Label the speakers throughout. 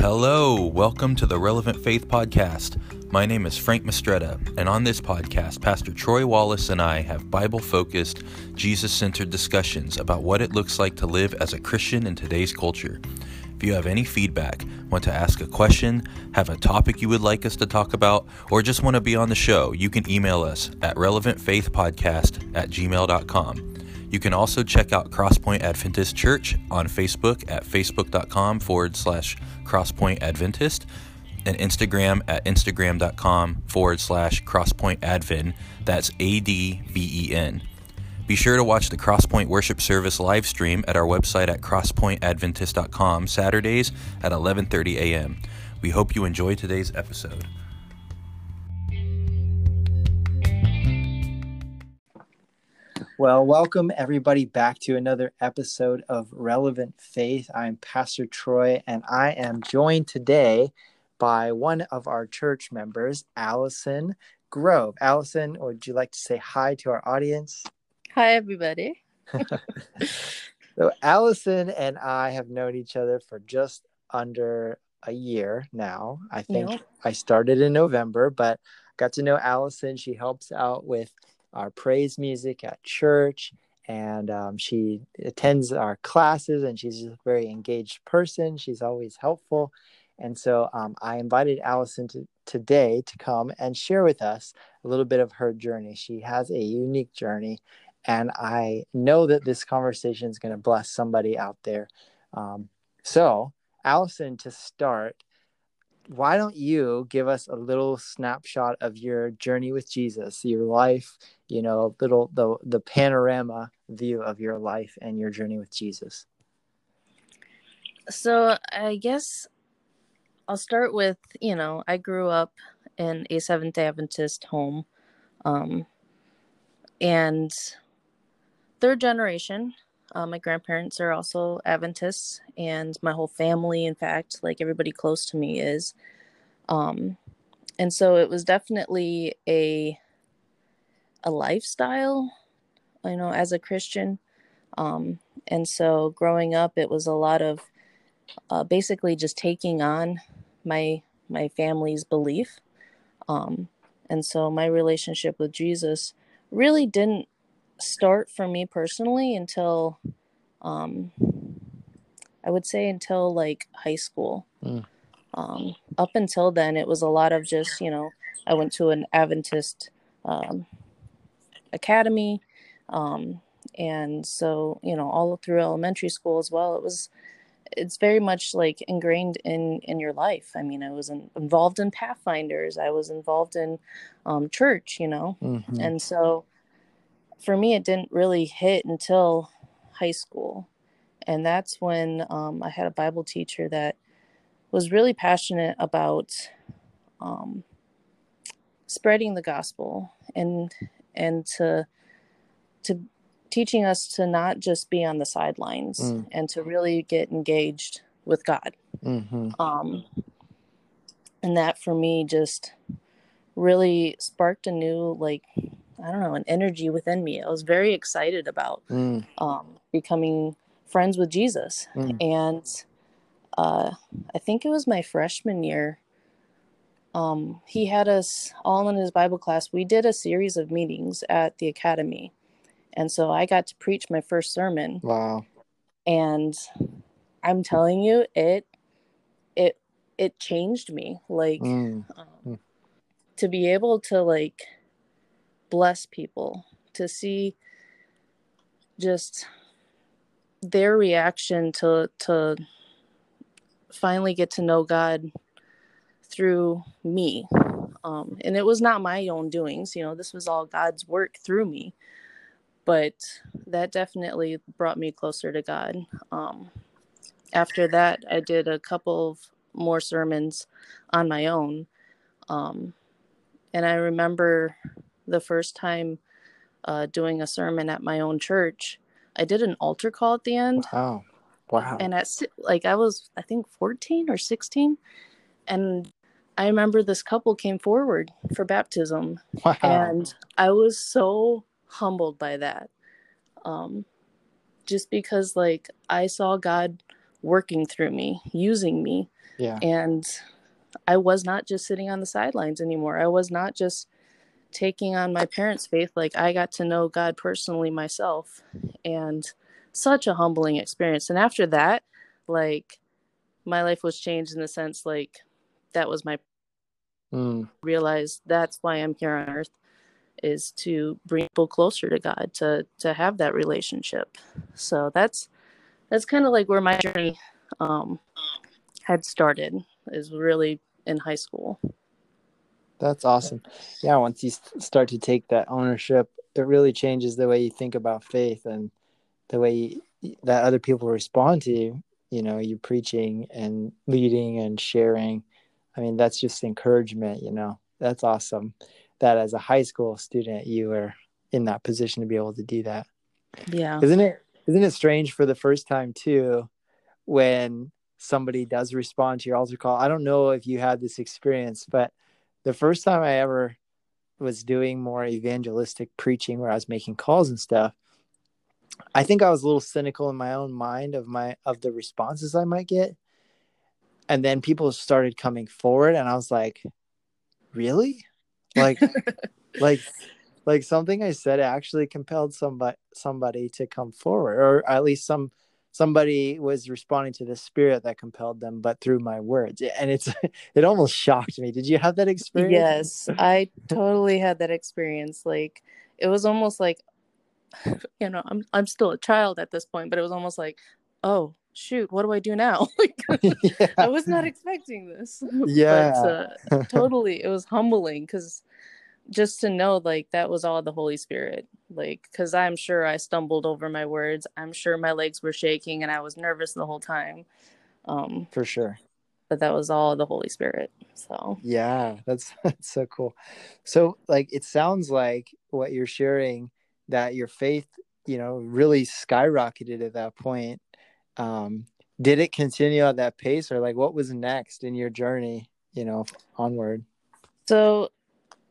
Speaker 1: Hello, welcome to the Relevant Faith Podcast. My name is Frank Mistretta, and on this podcast, Pastor Troy Wallace and I have Bible focused, Jesus centered discussions about what it looks like to live as a Christian in today's culture. If you have any feedback, want to ask a question, have a topic you would like us to talk about, or just want to be on the show, you can email us at relevantfaithpodcast at gmail.com. You can also check out Crosspoint Adventist Church on Facebook at facebook.com forward slash Crosspoint Adventist and Instagram at instagram.com forward slash Crosspoint Advent. That's A D V E N. Be sure to watch the Crosspoint Worship Service live stream at our website at crosspointadventist.com Saturdays at 11:30 a.m. We hope you enjoy today's episode.
Speaker 2: Well, welcome everybody back to another episode of Relevant Faith. I'm Pastor Troy, and I am joined today by one of our church members, Allison Grove. Allison, would you like to say hi to our audience?
Speaker 3: Hi, everybody.
Speaker 2: so, Allison and I have known each other for just under a year now. I think yep. I started in November, but got to know Allison. She helps out with our praise music at church and um, she attends our classes and she's a very engaged person. She's always helpful. And so um, i invited allison to, today to come and share with us a little bit of her journey. She has a unique journey and i know that this conversation is going to bless somebody out there. Um, so allison to start why don't you give us a little snapshot of your journey with Jesus, your life, you know, little the the panorama view of your life and your journey with Jesus?
Speaker 3: So, I guess I'll start with, you know, I grew up in a Seventh Day Adventist home. Um and third generation uh, my grandparents are also Adventists, and my whole family, in fact, like everybody close to me is. Um, and so it was definitely a a lifestyle, you know, as a Christian. Um, and so growing up, it was a lot of uh, basically just taking on my my family's belief. Um, and so my relationship with Jesus really didn't start for me personally until um I would say until like high school. Mm. Um, up until then, it was a lot of just, you know, I went to an Adventist um, academy. Um, and so, you know, all through elementary school as well, it was, it's very much like ingrained in, in your life. I mean, I was in, involved in Pathfinders, I was involved in um, church, you know, mm-hmm. and so for me, it didn't really hit until high school. And that's when um, I had a Bible teacher that was really passionate about um, spreading the gospel and and to to teaching us to not just be on the sidelines mm. and to really get engaged with God. Mm-hmm. Um, and that for me just really sparked a new like I don't know, an energy within me. I was very excited about mm. um, becoming friends with Jesus. Mm. And uh, I think it was my freshman year. Um, he had us all in his Bible class. We did a series of meetings at the academy. And so I got to preach my first sermon.
Speaker 2: Wow.
Speaker 3: And I'm telling you, it, it, it changed me. Like, mm. Um, to be able to, like, bless people to see just their reaction to to finally get to know God through me. Um, and it was not my own doings, you know, this was all God's work through me. But that definitely brought me closer to God. Um, after that, I did a couple of more sermons on my own. Um, and I remember the first time uh, doing a sermon at my own church, I did an altar call at the end.
Speaker 2: Wow. Wow.
Speaker 3: And at like I was I think 14 or 16 and I remember this couple came forward for baptism wow. and I was so humbled by that. Um just because like I saw God working through me, using me.
Speaker 2: Yeah.
Speaker 3: And I was not just sitting on the sidelines anymore. I was not just taking on my parents' faith. Like I got to know God personally myself and such a humbling experience. And after that, like my life was changed in the sense like that was my mm. realize that's why I'm here on earth is to bring people closer to God, to to have that relationship. So that's that's kind of like where my journey um, had started is really in high school.
Speaker 2: That's awesome. Yeah, once you start to take that ownership, it really changes the way you think about faith and the way you, that other people respond to you. You know, you preaching and leading and sharing. I mean, that's just encouragement. You know, that's awesome. That as a high school student, you were in that position to be able to do that.
Speaker 3: Yeah.
Speaker 2: Isn't it? Isn't it strange for the first time too, when somebody does respond to your altar call? I don't know if you had this experience, but the first time I ever was doing more evangelistic preaching where I was making calls and stuff, I think I was a little cynical in my own mind of my of the responses I might get. And then people started coming forward and I was like, "Really?" Like like like something I said actually compelled somebody somebody to come forward or at least some somebody was responding to the spirit that compelled them but through my words. And it's it almost shocked me. Did you have that experience?
Speaker 3: Yes i totally had that experience. Like it was almost like you know i'm i'm still a child at this point but it was almost like oh shoot what do i do now? Like yeah. i was not expecting this.
Speaker 2: Yeah.
Speaker 3: But, uh, totally it was humbling because just to know like that was all the holy spirit like because i'm sure i stumbled over my words. I'm sure my legs were shaking and i was nervous the whole time. Um
Speaker 2: for sure.
Speaker 3: but that was all the holy spirit so.
Speaker 2: Yeah that's that's so cool. So like it sounds like what you're sharing that your faith you know really skyrocketed at that point. Um did it continue at that pace or like what was next in your journey you know onward?
Speaker 3: So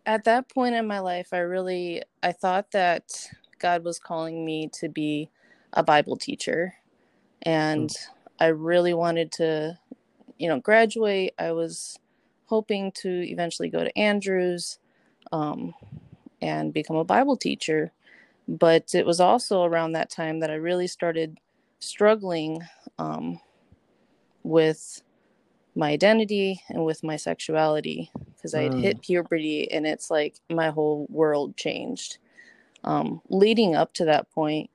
Speaker 3: at that point in my life, I really I thought that God was calling me to be a Bible teacher, and mm. I really wanted to, you know, graduate. I was hoping to eventually go to Andrews um, and become a Bible teacher. But it was also around that time that I really started struggling um, with my identity and with my sexuality because I had mm. hit puberty and it's like my whole world changed. Um, leading up to that point,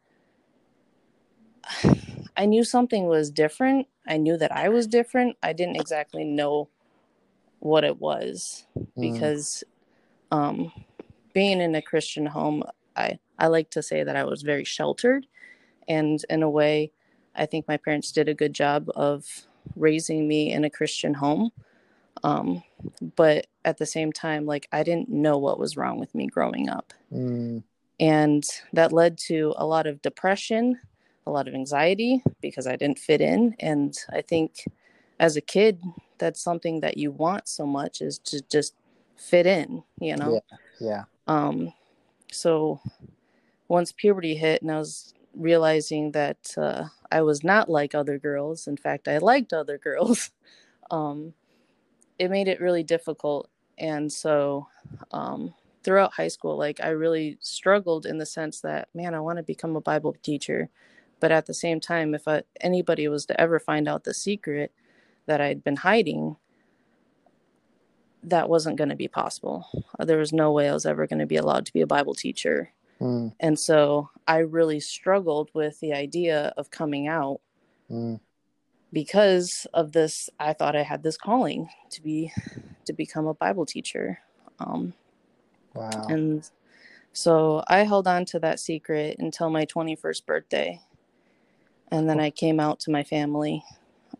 Speaker 3: I knew something was different. I knew that I was different. I didn't exactly know what it was mm. because um, being in a Christian home, I, I like to say that I was very sheltered. And in a way, I think my parents did a good job of raising me in a Christian home. Um, but at the same time, like I didn't know what was wrong with me growing up. Mm. And that led to a lot of depression, a lot of anxiety because I didn't fit in. And I think as a kid, that's something that you want so much is to just fit in, you know?
Speaker 2: Yeah. yeah.
Speaker 3: Um, so once puberty hit and I was realizing that uh, I was not like other girls. In fact, I liked other girls. Um, it made it really difficult. And so um, throughout high school, like I really struggled in the sense that, man, I want to become a Bible teacher. But at the same time, if I, anybody was to ever find out the secret that I'd been hiding, that wasn't going to be possible. There was no way I was ever going to be allowed to be a Bible teacher Mm. And so I really struggled with the idea of coming out mm. Because of this. I thought I had this calling to be to become a Bible teacher. Um,
Speaker 2: wow.
Speaker 3: And so I held on to that secret until my 21st birthday. And then I came out to my family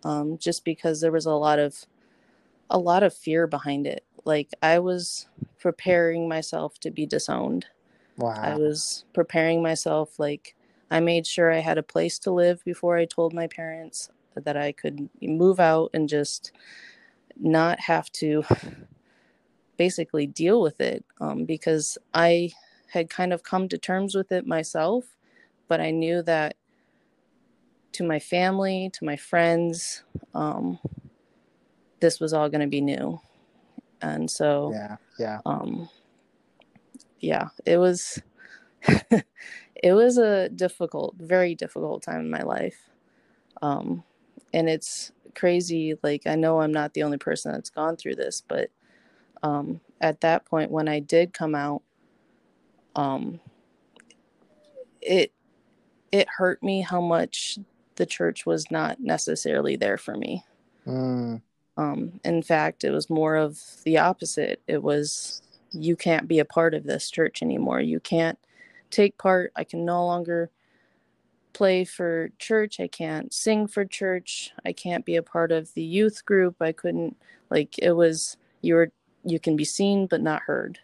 Speaker 3: um, just because there was a lot of a lot of fear behind it. Like I was preparing myself to be disowned.
Speaker 2: Wow.
Speaker 3: I was preparing myself like I made sure I had a place to live before I told my parents that I could move out and just not have to basically deal with it um, because I had kind of come to terms with it myself, but I knew that to my family, to my friends, um, this was all going to be new. And so,
Speaker 2: yeah, yeah,
Speaker 3: um, yeah, it was, it was a difficult, very difficult time in my life. Um, and it's crazy. Like, I know I'm not the only person that's gone through this, but, um, at that point, when I did come out, um, it, it hurt me how much the church was not necessarily there for me.
Speaker 2: Mm.
Speaker 3: Um, in fact, it was more of the opposite. It was, you can't be a part of this church anymore. You can't take part. I can no longer play for church. I can't sing for church. I can't be a part of the youth group. I couldn't, like, it was, you were, you can be seen but not heard.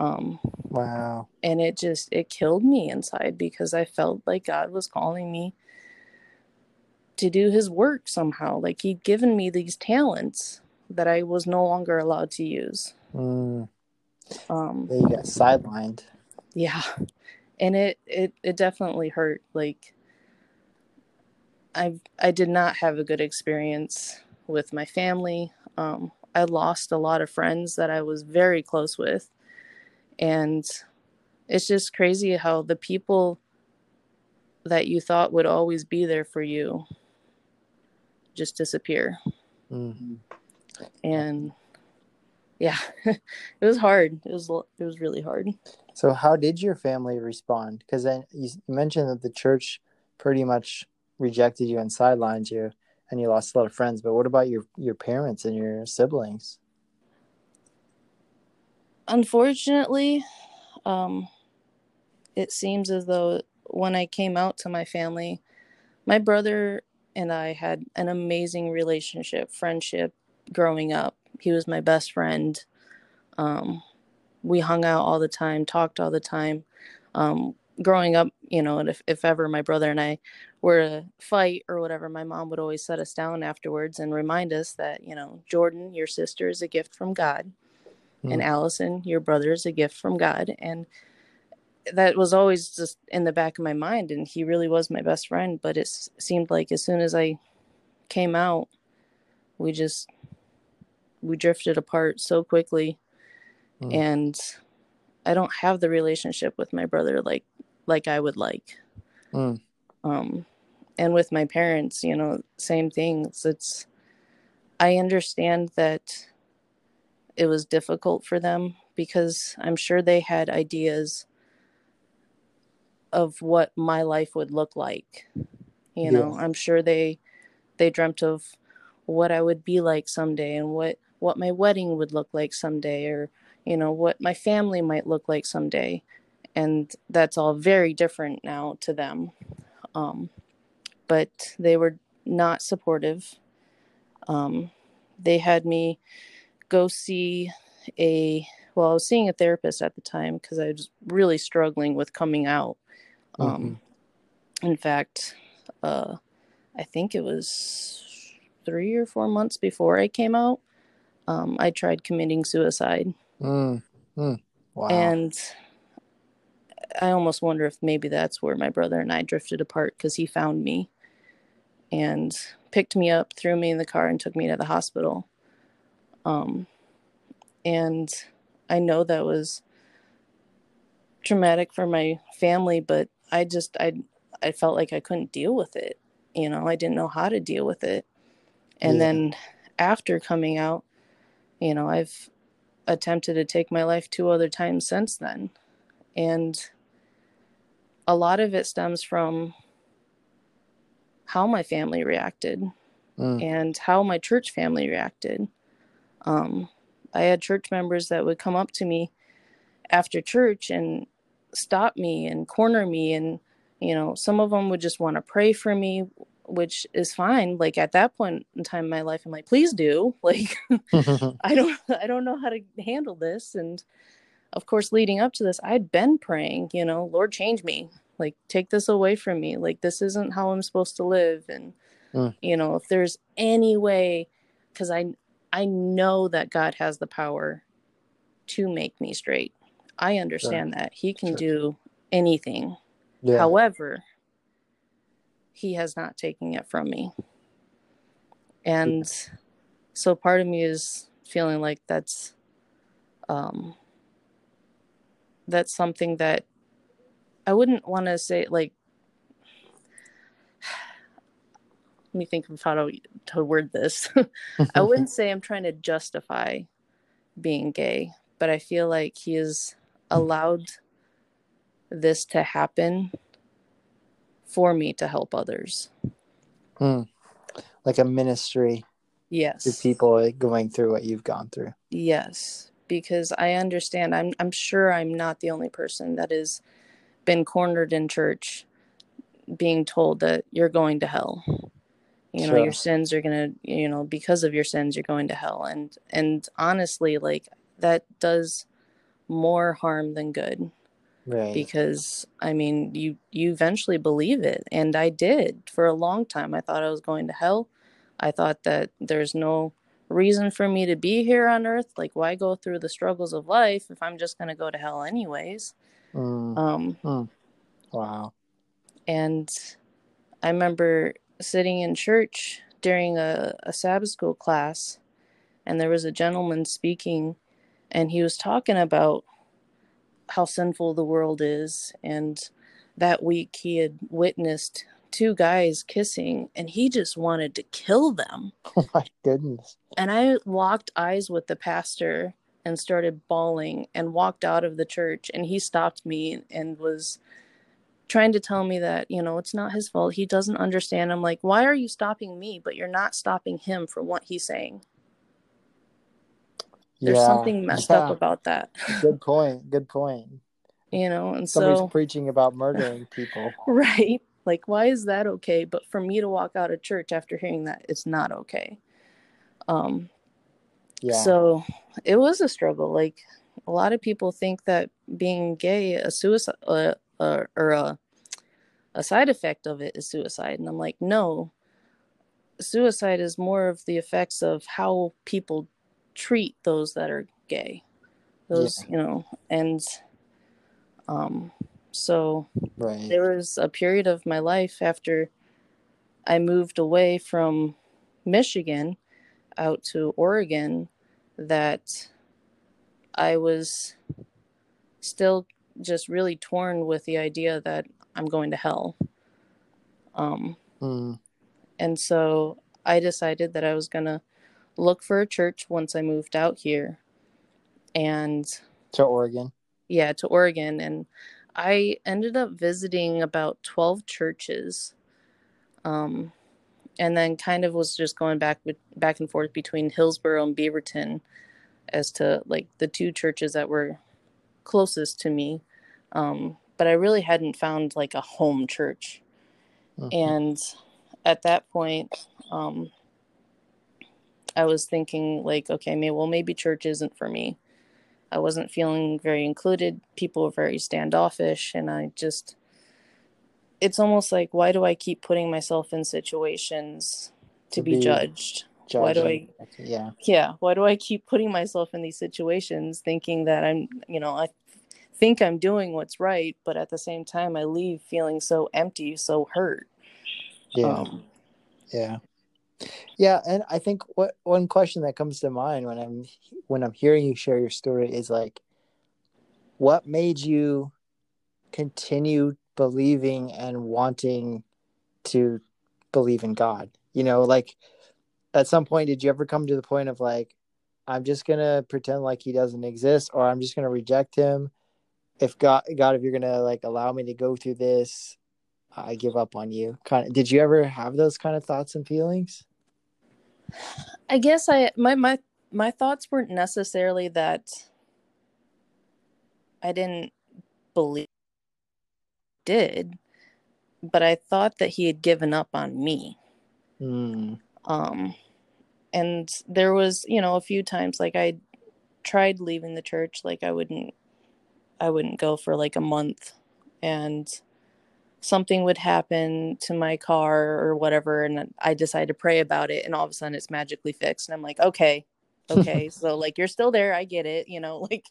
Speaker 3: Um,
Speaker 2: wow.
Speaker 3: And it just, it killed me inside because I felt like God was calling me to do his work somehow. Like he'd given me these talents that I was no longer allowed to use.
Speaker 2: Mm.
Speaker 3: Um,
Speaker 2: you got sidelined.
Speaker 3: Yeah, and it it it definitely hurt. Like I I did not have a good experience with my family. Um, I lost a lot of friends that I was very close with, and it's just crazy how the people that you thought would always be there for you just disappear.
Speaker 2: Mm-hmm.
Speaker 3: And yeah, it was hard. It was it was really hard.
Speaker 2: So how did your family respond? Because then you mentioned that the church pretty much rejected you and sidelined you, and you lost a lot of friends. But what about your your parents and your siblings?
Speaker 3: Unfortunately, um, it seems as though when I came out to my family, my brother and I had an amazing relationship, friendship growing up. He was my best friend. Um, we hung out all the time, talked all the time. Um, growing up, you know, if, if ever my brother and I were to fight or whatever, my mom would always set us down afterwards and remind us that, you know, Jordan, your sister is a gift from God. Mm. And Allison, your brother is a gift from God. And that was always just in the back of my mind and he really was my best friend but it seemed like as soon as i came out we just we drifted apart so quickly mm. and i don't have the relationship with my brother like like i would like mm. um and with my parents you know same thing it's, it's i understand that it was difficult for them because i'm sure they had ideas of what my life would look like you know i'm sure they they dreamt of what i would be like someday and what what my wedding would look like someday or you know what my family might look like someday and that's all very different now to them um, but they were not supportive um, they had me go see a well i was seeing a therapist at the time because i was really struggling with coming out um, mm-hmm. In fact, uh, I think it was three or four months before I came out, um, I tried committing suicide.
Speaker 2: Mm. Mm.
Speaker 3: Wow. And I almost wonder if maybe that's where my brother and I drifted apart because he found me and picked me up, threw me in the car, and took me to the hospital. Um, and I know that was traumatic for my family, but I just I I felt like I couldn't deal with it. You know, I didn't know how to deal with it. And yeah. then after coming out, you know, I've attempted to take my life two other times since then. And a lot of it stems from how my family reacted mm. and how my church family reacted. Um, I had church members that would come up to me after church and stop me and corner me and you know some of them would just want to pray for me which is fine like at that point in time in my life i'm like please do like i don't i don't know how to handle this and of course leading up to this i'd been praying you know lord change me like take this away from me like this isn't how i'm supposed to live and mm. you know if there's any way because i i know that god has the power to make me straight I understand sure. that he can sure. do anything. Yeah. However, he has not taken it from me. And so part of me is feeling like that's um that's something that I wouldn't want to say like let me think of how to, to word this. I wouldn't say I'm trying to justify being gay, but I feel like he has allowed this to happen for me to help others.
Speaker 2: Hmm. Like a ministry.
Speaker 3: Yes.
Speaker 2: To people going through what you've gone through.
Speaker 3: Yes, because I understand. I'm I'm sure I'm not the only person that has been cornered in church being told that you're going to hell. You know, sure. your sins are going to, you know, because of your sins you're going to hell and and honestly like that does more harm than good
Speaker 2: right.
Speaker 3: because i mean you you eventually believe it and i did for a long time. I thought i was going to hell. I thought that there's no reason for me to be here on earth. Like why go through the struggles of life if i'm just going to go to hell anyways?
Speaker 2: Mm.
Speaker 3: um
Speaker 2: mm. wow.
Speaker 3: and i remember sitting in church during a, a sabbath school class and there was a gentleman speaking and he was talking about how sinful the world is and that week he had witnessed two guys kissing and he just wanted to kill them.
Speaker 2: Oh my goodness.
Speaker 3: And i locked eyes with the pastor and started bawling and walked out of the church and he stopped me and was trying to tell me that you know it's not his fault. He doesn't understand. I'm like why are you stopping me but you're not stopping him from what he's saying there's yeah, something messed yeah. up about that.
Speaker 2: Good point. Good point.
Speaker 3: You know, and
Speaker 2: somebody's
Speaker 3: so
Speaker 2: preaching about murdering people.
Speaker 3: right. Like, why is that okay? But for me to walk out of church after hearing that, it's not okay. Um, yeah. So it was a struggle. Like a lot of people think that being gay, a suicide, uh, uh, or a a side effect of it is suicide, and I'm like, no. Suicide is more of the effects of how people treat those that are gay those yeah. you know and um so
Speaker 2: right.
Speaker 3: there was a period of my life after i moved away from michigan out to oregon that i was still just really torn with the idea that i'm going to hell um
Speaker 2: mm.
Speaker 3: and so i decided that i was going to look for a church once I moved out here. And
Speaker 2: to Oregon.
Speaker 3: Yeah, to Oregon. And I ended up visiting about 12 churches. Um, and then kind of was just going back back and forth between Hillsboro and Beaverton as to like the two churches that were closest to me. Um, but I really hadn't found like a home church. Mm-hmm. And at that point, um, I was thinking like, okay, maybe well maybe church isn't for me. I wasn't feeling very included. People were very standoffish, and I just it's almost like why do I keep putting myself in situations to, to be, be, judged? Judging. Why do I
Speaker 2: yeah.
Speaker 3: Yeah, why do I keep putting myself in these situations thinking that I'm, you know, I think I'm doing what's right, but at the same time I leave feeling so empty, so hurt.
Speaker 2: Yeah. Um, yeah. Yeah, and I think what one question that comes to mind when I'm when I'm hearing you share your story is like what made you continue believing and wanting to believe in God? You know, like at some point did you ever come to the point of like I'm just to pretend like he doesn't exist or I'm just to reject him? If God God if you're to like allow me to go through this, I give up on you. Kind of did you ever have those kind of thoughts and feelings?
Speaker 3: I guess I my my my thoughts weren't necessarily that I didn't believe did, but I thought that he had given up on me.
Speaker 2: Mm.
Speaker 3: Um and there was, you know, a few times like I tried leaving the church like I wouldn't I wouldn't go for like a month and something would happen to my car or whatever and i decide to pray about it and all of a sudden it's magically fixed and i'm like okay okay so like you're still there i get it you know like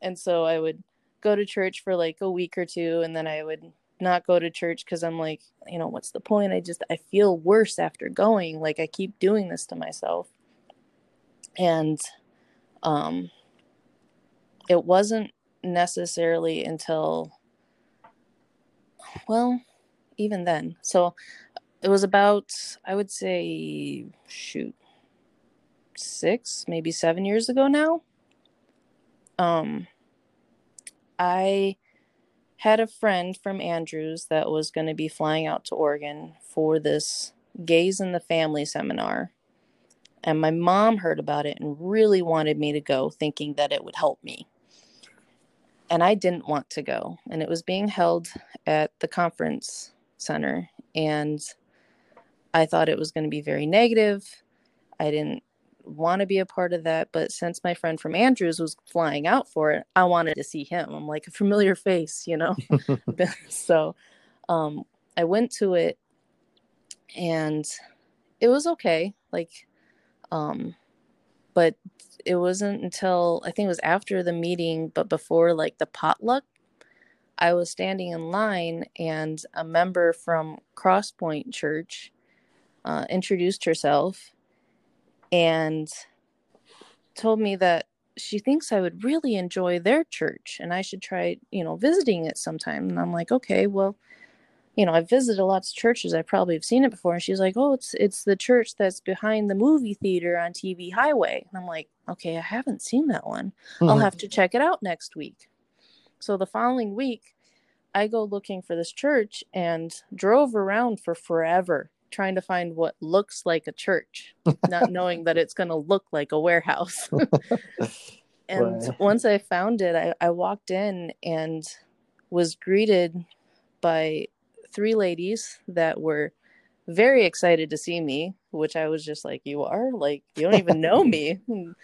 Speaker 3: and so i would go to church for like a week or two and then i would not go to church because I'm like, you know, what's the point? I just I feel worse after going. Like I keep doing this to myself. And um it wasn't necessarily until well, even then. So it was about I would say shoot 6, maybe 7 years ago now. Um I had a friend from Andrews that was going to be flying out to Oregon for this Gays in the Family seminar. And my mom heard about it and really wanted me to go, thinking that it would help me. And I didn't want to go. And it was being held at the conference center. And I thought it was going to be very negative. I didn't want to be a part of that. But since my friend from Andrews was flying out for it, I wanted to see him. I'm like a familiar face, you know? so um, I went to it and it was okay. Like, um, but it wasn't until I think it was after the meeting, but before like the potluck, I was standing in line and a member from Crosspoint Church uh, introduced herself and told me that she thinks I would really enjoy their church and I should try, you know, visiting it sometime. And I'm like, okay, well, you know, I've visited lots of churches. I probably have seen it before. And she's like, oh, it's it's the church that's behind the movie theater on TV Highway. And I'm like, okay, I haven't seen that one. Mm-hmm. I'll have to check it out next week. So the following week, I go looking for this church and drove around for forever trying to find what looks like a church, not knowing that it's going to look like a warehouse. and once I found it, I, I walked in and was greeted by three ladies that were very excited to see me, which I was just like, You are? Like, you don't even know me.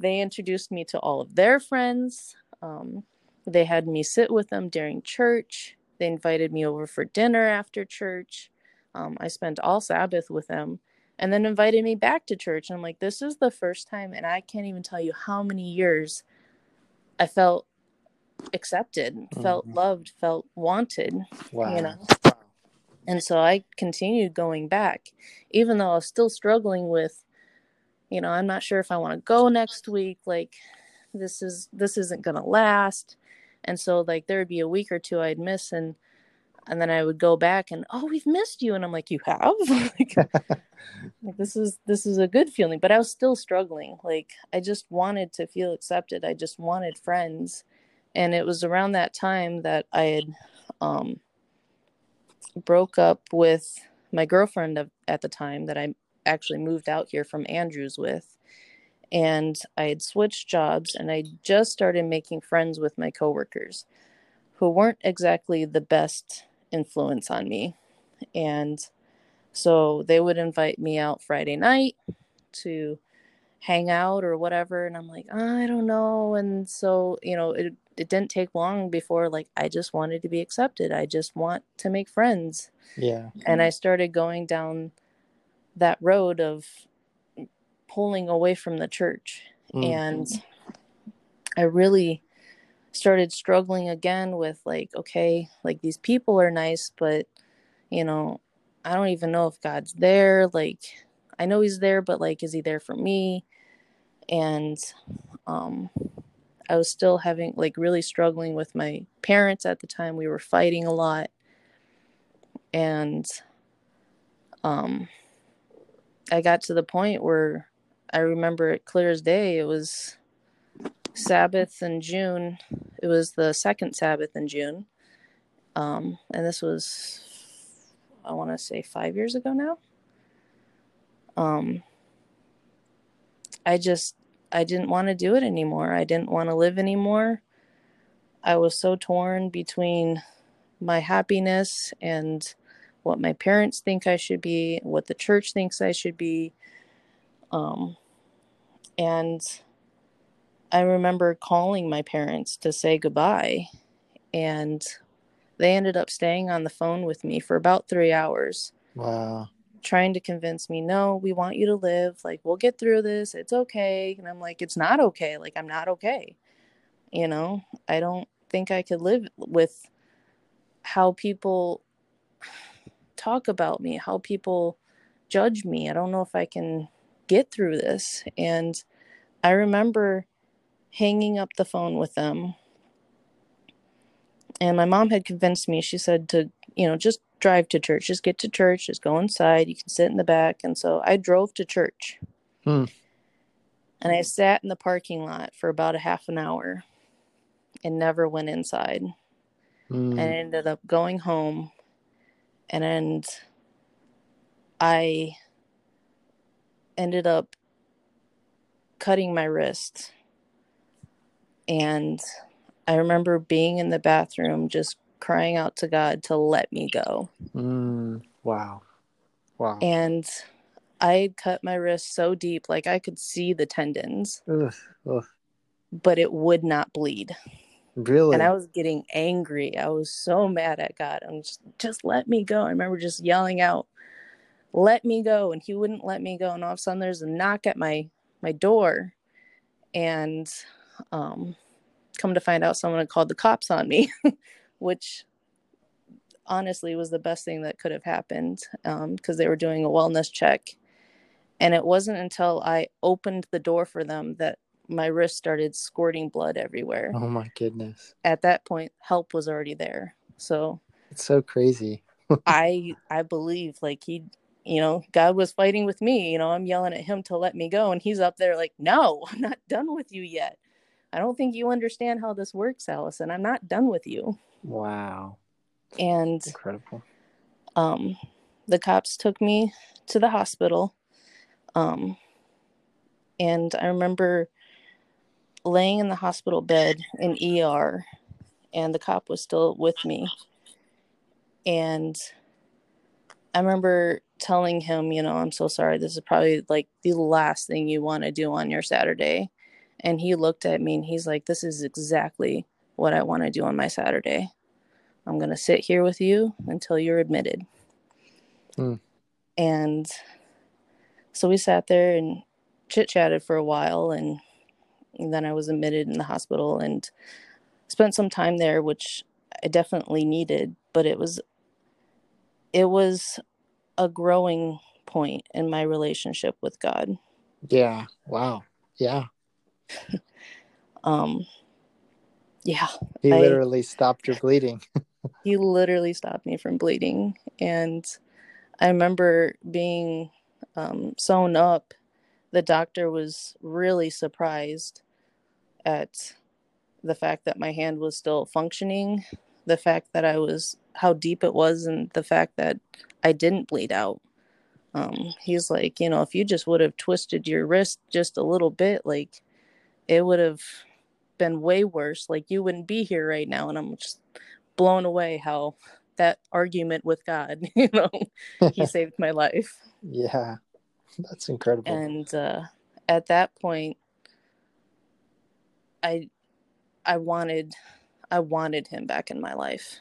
Speaker 3: they introduced me to all of their friends. Um, they had me sit with them during church. They invited me over for dinner after church. Um, I spent all Sabbath with them and then invited me back to church. And I'm like, this is the first time, and I can't even tell you how many years I felt accepted, mm-hmm. felt loved, felt wanted. Wow. You know? And so I continued going back, even though I was still struggling with, you know, I'm not sure if I want to go next week. Like, this is this isn't gonna last. And so like there would be a week or two I'd miss and and then I would go back and oh we've missed you and I'm like you have like, like this is this is a good feeling but I was still struggling like I just wanted to feel accepted I just wanted friends and it was around that time that I had um, broke up with my girlfriend of, at the time that I actually moved out here from Andrews with and I had switched jobs and I just started making friends with my coworkers who weren't exactly the best influence on me. And so they would invite me out Friday night to hang out or whatever. And I'm like, oh, I don't know. And so, you know, it, it didn't take long before like I just wanted to be accepted. I just want to make friends.
Speaker 2: Yeah.
Speaker 3: And I started going down that road of pulling away from the church. Mm. And I really started struggling again with like okay like these people are nice but you know i don't even know if god's there like i know he's there but like is he there for me and um i was still having like really struggling with my parents at the time we were fighting a lot and um i got to the point where i remember it clear as day it was Sabbath in June. It was the second Sabbath in June. Um, and this was, I want to say, five years ago now. Um, I just, I didn't want to do it anymore. I didn't want to live anymore. I was so torn between my happiness and what my parents think I should be, what the church thinks I should be. Um, and I remember calling my parents to say goodbye, and they ended up staying on the phone with me for about three hours.
Speaker 2: Wow.
Speaker 3: Trying to convince me, no, we want you to live. Like, we'll get through this. It's okay. And I'm like, it's not okay. Like, I'm not okay. You know, I don't think I could live with how people talk about me, how people judge me. I don't know if I can get through this. And I remember hanging up the phone with them. And my mom had convinced me, she said to, you know, just drive to church, just get to church, just go inside, you can sit in the back. And so I drove to church. Hmm. And I sat in the parking lot for about a half an hour and never went inside. Hmm. And I ended up going home and I ended up cutting my wrist. And I remember being in the bathroom just crying out to God to let me go.
Speaker 2: Mm, wow. Wow.
Speaker 3: And I cut my wrist so deep, like I could see the tendons, ugh, ugh. but it would not bleed.
Speaker 2: Really?
Speaker 3: And I was getting angry. I was so mad at God. I'm just, just let me go. I remember just yelling out, let me go. And he wouldn't let me go. And all of a sudden there's a knock at my, my door. And um, come to find out someone had called the cops on me, which honestly was the best thing that could have happened because um, they were doing a wellness check. And it wasn't until I opened the door for them that my wrist started squirting blood everywhere.
Speaker 2: Oh my goodness.
Speaker 3: At that point, help was already there. So
Speaker 2: it's so crazy.
Speaker 3: I I believe like he you know, God was fighting with me, you know, I'm yelling at him to let me go and he's up there like, "No, I'm not done with you yet. I don't think you understand how this works, Allison. I'm not done with you."
Speaker 2: Wow.
Speaker 3: And
Speaker 2: incredible.
Speaker 3: Um the cops took me to the hospital. Um and I remember laying in the hospital bed in ER, and the cop was still with me. And I remember telling him, you know, I'm so sorry. This is probably like the last thing you want to do on your Saturday. And he looked at me and he's like, This is exactly what I want to do on my Saturday. I'm going to sit here with you until you're admitted. Hmm. And so we sat there and chit chatted for a while. And and then I was admitted in the hospital and spent some time there, which I definitely needed. But it was, it was a growing point in my relationship with God.
Speaker 2: Yeah. Wow. Yeah.
Speaker 3: um. Yeah.
Speaker 2: He literally I, stopped your bleeding.
Speaker 3: he literally stopped me from bleeding, and I remember being um, sewn up the doctor was really surprised at the fact that my hand was still functioning, the fact that I was how deep it was, and the fact that I didn't bleed out. Um, he's like, you know, if you just would have twisted your wrist just a little bit, like it would have been way worse. Like you wouldn't be here right now. And I'm just blown away how that argument with God, you know, he saved my life.
Speaker 2: Yeah. That's incredible.
Speaker 3: And uh, at that point, I I wanted I wanted him back in my life,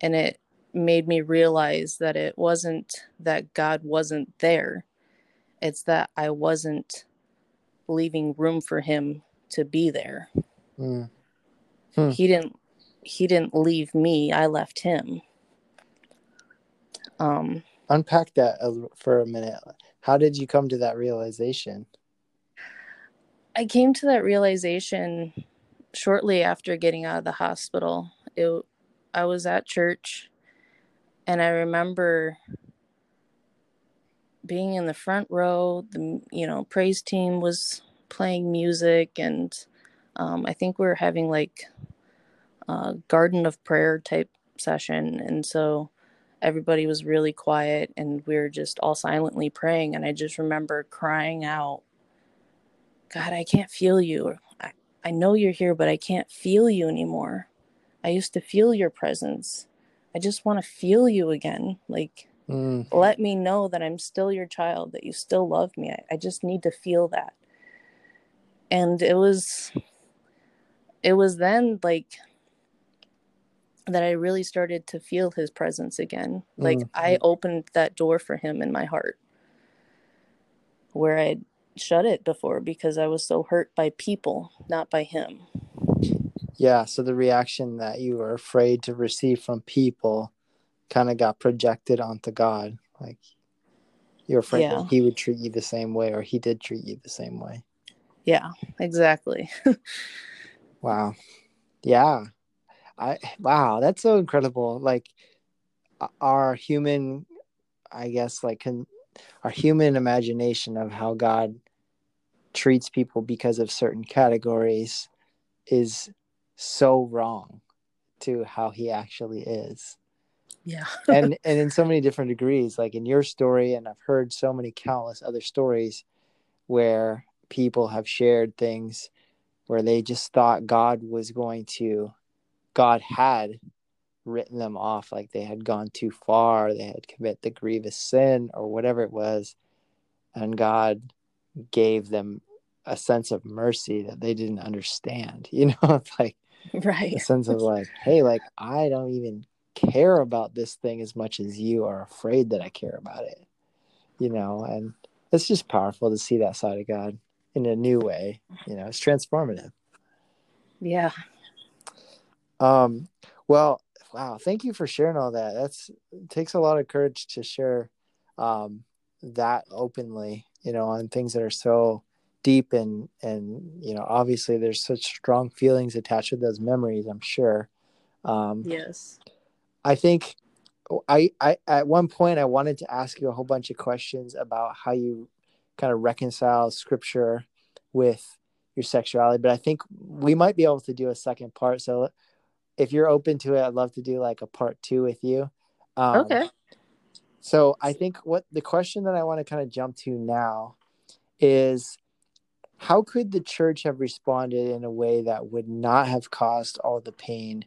Speaker 3: and it made me realize that it wasn't that God wasn't there; it's that I wasn't leaving room for him to be there. Mm. Hmm. He didn't he didn't leave me; I left him. Um,
Speaker 2: unpack that for a minute how did you come to that realization?
Speaker 3: I came to that realization shortly after getting out of the hospital. It, I was at church and I remember being in the front row. The you know praise team was playing music, and um, I think we were having like a garden of prayer type session, and so everybody was really quiet and we were just all silently praying and i just remember crying out god i can't feel you. I, I know you're here but i can't feel you anymore. I used to feel your presence. I just want to feel you again. Like mm. let me know that i'm still your child that you still love me. I, I just need to feel that and it was it was then like that I really started to feel his presence again. Like mm-hmm. I opened that door for him in my heart where I'd shut it before because I was so hurt by people, not by him.
Speaker 2: Yeah. So the reaction that you were afraid to receive from people kind of got projected onto God. Like you're afraid yeah. that he would treat you the same way or he did treat you the same way.
Speaker 3: Yeah, exactly.
Speaker 2: wow. Yeah. I wow, that's so incredible. Like our human I guess like can our human imagination of how God treats people because of certain categories is so wrong to how he actually is.
Speaker 3: Yeah.
Speaker 2: and and in so many different degrees like in your story and I've heard so many countless other stories where people have shared things where they just thought God was going to God had written them off like they had gone too far, they had commit the grievous sin or whatever it was, and God gave them a sense of mercy that they didn't understand. You know, it's like
Speaker 3: right
Speaker 2: a sense of like, hey, like I don't even care about this thing as much as you are afraid that I care about it. You know, and it's just powerful to see that side of God in a new way. You know, it's transformative.
Speaker 3: Yeah.
Speaker 2: Um, well, wow, thank you for sharing all that. That's takes a lot of courage to share um, that openly, you know, on things that are so deep and and you know, obviously there's such strong feelings attached to those memories, I'm sure.
Speaker 3: Um, yes.
Speaker 2: I think I, I at one point I wanted to ask you a whole bunch of questions about how you kind of reconcile scripture with your sexuality, but I think we might be able to do a second part. So if you're open to it, I'd love to do like a part two with you.
Speaker 3: Um, okay.
Speaker 2: So I think what the question that I want to kind of jump to now is how could the church have responded in a way that would not have caused all the pain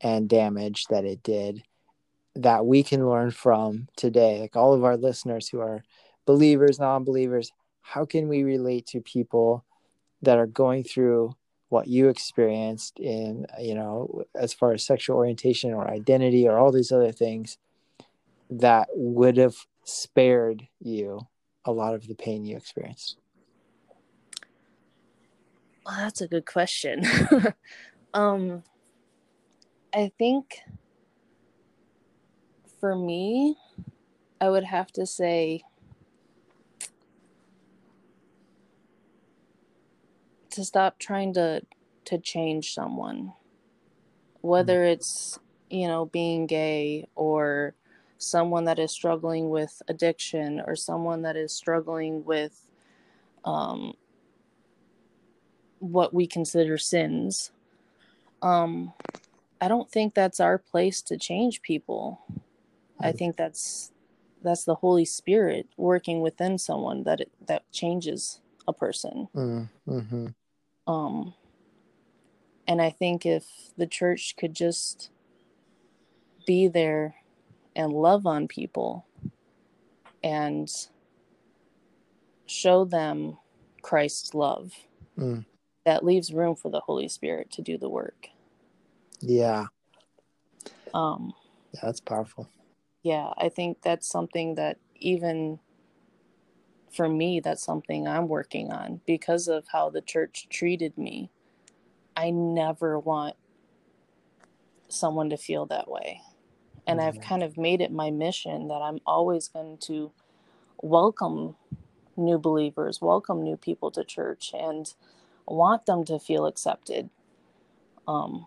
Speaker 2: and damage that it did that we can learn from today? Like all of our listeners who are believers, non believers, how can we relate to people that are going through what you experienced in you know as far as sexual orientation or identity or all these other things that would have spared you a lot of the pain you experienced?
Speaker 3: Well that's a good question. Um i think for me i would have to say to stop trying to to change someone whether mm-hmm. it's you know being gay or someone that is struggling with addiction or someone that is struggling with um, what we consider sins um, i don't think that's our place to change people i mm. think that's that's the holy spirit working within someone that it, that changes a person mm, mm-hmm. Um, and I think if the church could just be there and love on people and show them Christ's love, mm. that leaves room for the Holy Spirit to do the work.
Speaker 2: Yeah.
Speaker 3: Um,
Speaker 2: yeah, that's powerful.
Speaker 3: Yeah, I think that's something that even for me, that's something I'm working on because of how the church treated me. I never want someone to feel that way. And mm-hmm. I've kind of made it my mission that I'm always going to welcome new believers, welcome new people to church, and want them to feel accepted. Um,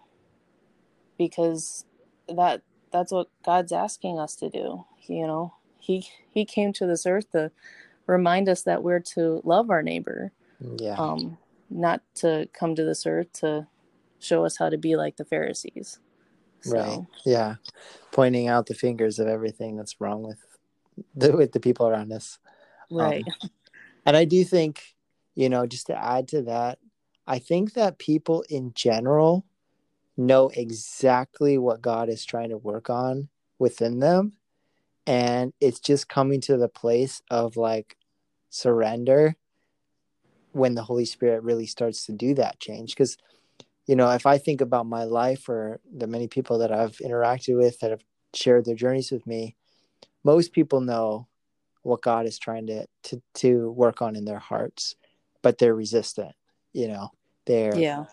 Speaker 3: because that that's what God's asking us to do. You know, He He came to this earth to remind us that we're to love our neighbor.
Speaker 2: Yeah.
Speaker 3: Um, not to come to this earth to show us how to be like the Pharisees.
Speaker 2: So. Right. Yeah. Pointing out the fingers of everything that's wrong with the with the people around us.
Speaker 3: Right.
Speaker 2: Um, and I do think, you know, just to add to that, I think that people in general know exactly what God is trying to work on within them and it's just coming to the place of like surrender when the holy spirit really starts to do that change. Because you know if i think about my life or the many people that i've interacted with that have shared their journeys with me most people know what god is trying to to, to work on in their hearts but they're resistant you know? They're
Speaker 3: yeah.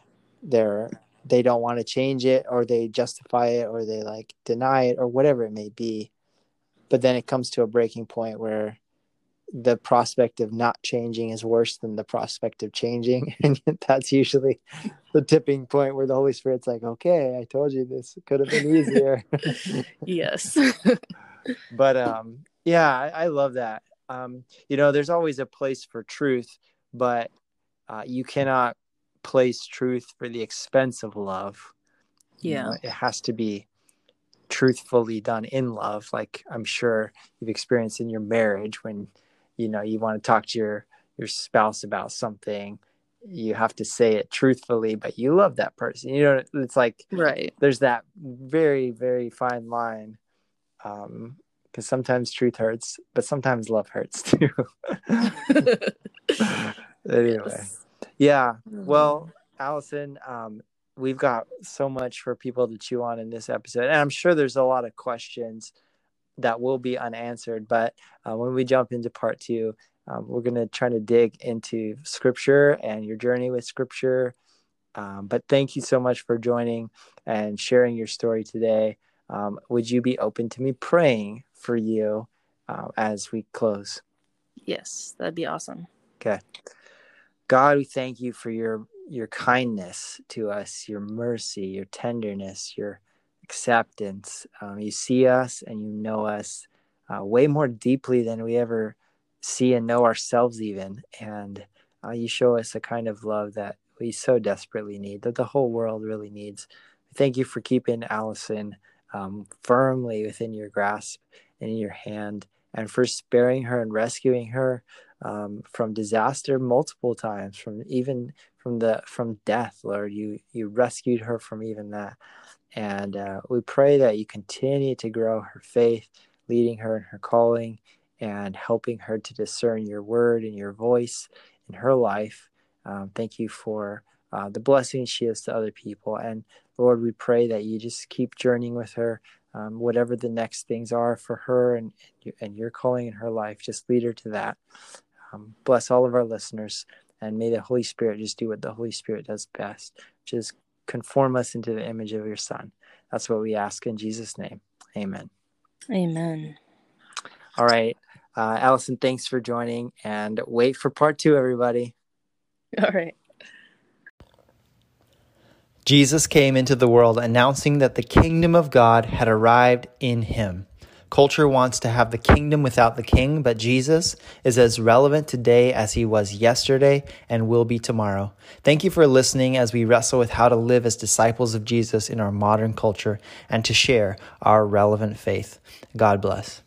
Speaker 2: they're they don't want to change it or they justify it or they like deny it or whatever it may be but then it comes to a breaking point where the prospect of not changing is worse than the prospect of changing. And that's usually the tipping point where the holy spirit's like okay i told you this could have been easier.
Speaker 3: Yes.
Speaker 2: But um yeah I, I, love that. Um you know there's always a place for truth but uh, you cannot place truth for the expense of love.
Speaker 3: Yeah
Speaker 2: you know, it has to be truthfully done in love like i'm sure you've experienced in your marriage when you know you want to talk to your your spouse about something you have to say it truthfully but you love that person you know it's like
Speaker 3: right.
Speaker 2: there's that very very fine line um because sometimes truth hurts but sometimes love hurts too. Anyway. Yes. yeah. Well allison um we've got so much for people to chew on in this episode and i'm sure there's a lot of questions that will be unanswered. But uh, when we jump into part two, um, we're going to try to dig into scripture and your journey with scripture. Um, but thank you so much for joining and sharing your story today. Um, would you be open to me praying for you uh, as we close?
Speaker 3: Yes, that'd be awesome.
Speaker 2: Okay. God, we thank you for your your kindness to us, your mercy, your tenderness, your acceptance. Um, you see us and you know us uh, way more deeply than we ever see and know ourselves, even. And uh, you show us a kind of love that we so desperately need, that the whole world really needs. Thank you for keeping Allison um, firmly within your grasp and in your hand, and for sparing her and rescuing her um, from disaster multiple times, from even from the from death. Lord, you you rescued her from even that. And uh, we pray that you continue to grow her faith, leading her in her calling and helping her to discern your word and your voice in her life. Um, thank you for uh, the blessings she is to other people. And Lord, we pray that you just keep journeying with her, um, whatever the next things are for her and, and your calling in her life. Just lead her to that. Um, bless all of our listeners. And may the Holy Spirit just do what the Holy Spirit does best, which is conform us into the image of your Son. That's what we ask in Jesus' name. Amen.
Speaker 3: Amen.
Speaker 2: All right. Uh, Allison, thanks for joining and wait for part two, everybody.
Speaker 3: All right.
Speaker 2: Jesus came into the world announcing that the kingdom of God had arrived in him. Culture wants to have the kingdom without the king, but Jesus is as relevant today as he was yesterday and will be tomorrow. Thank you for listening as we wrestle with how to live as disciples of Jesus in our modern culture and to share our relevant faith. God bless.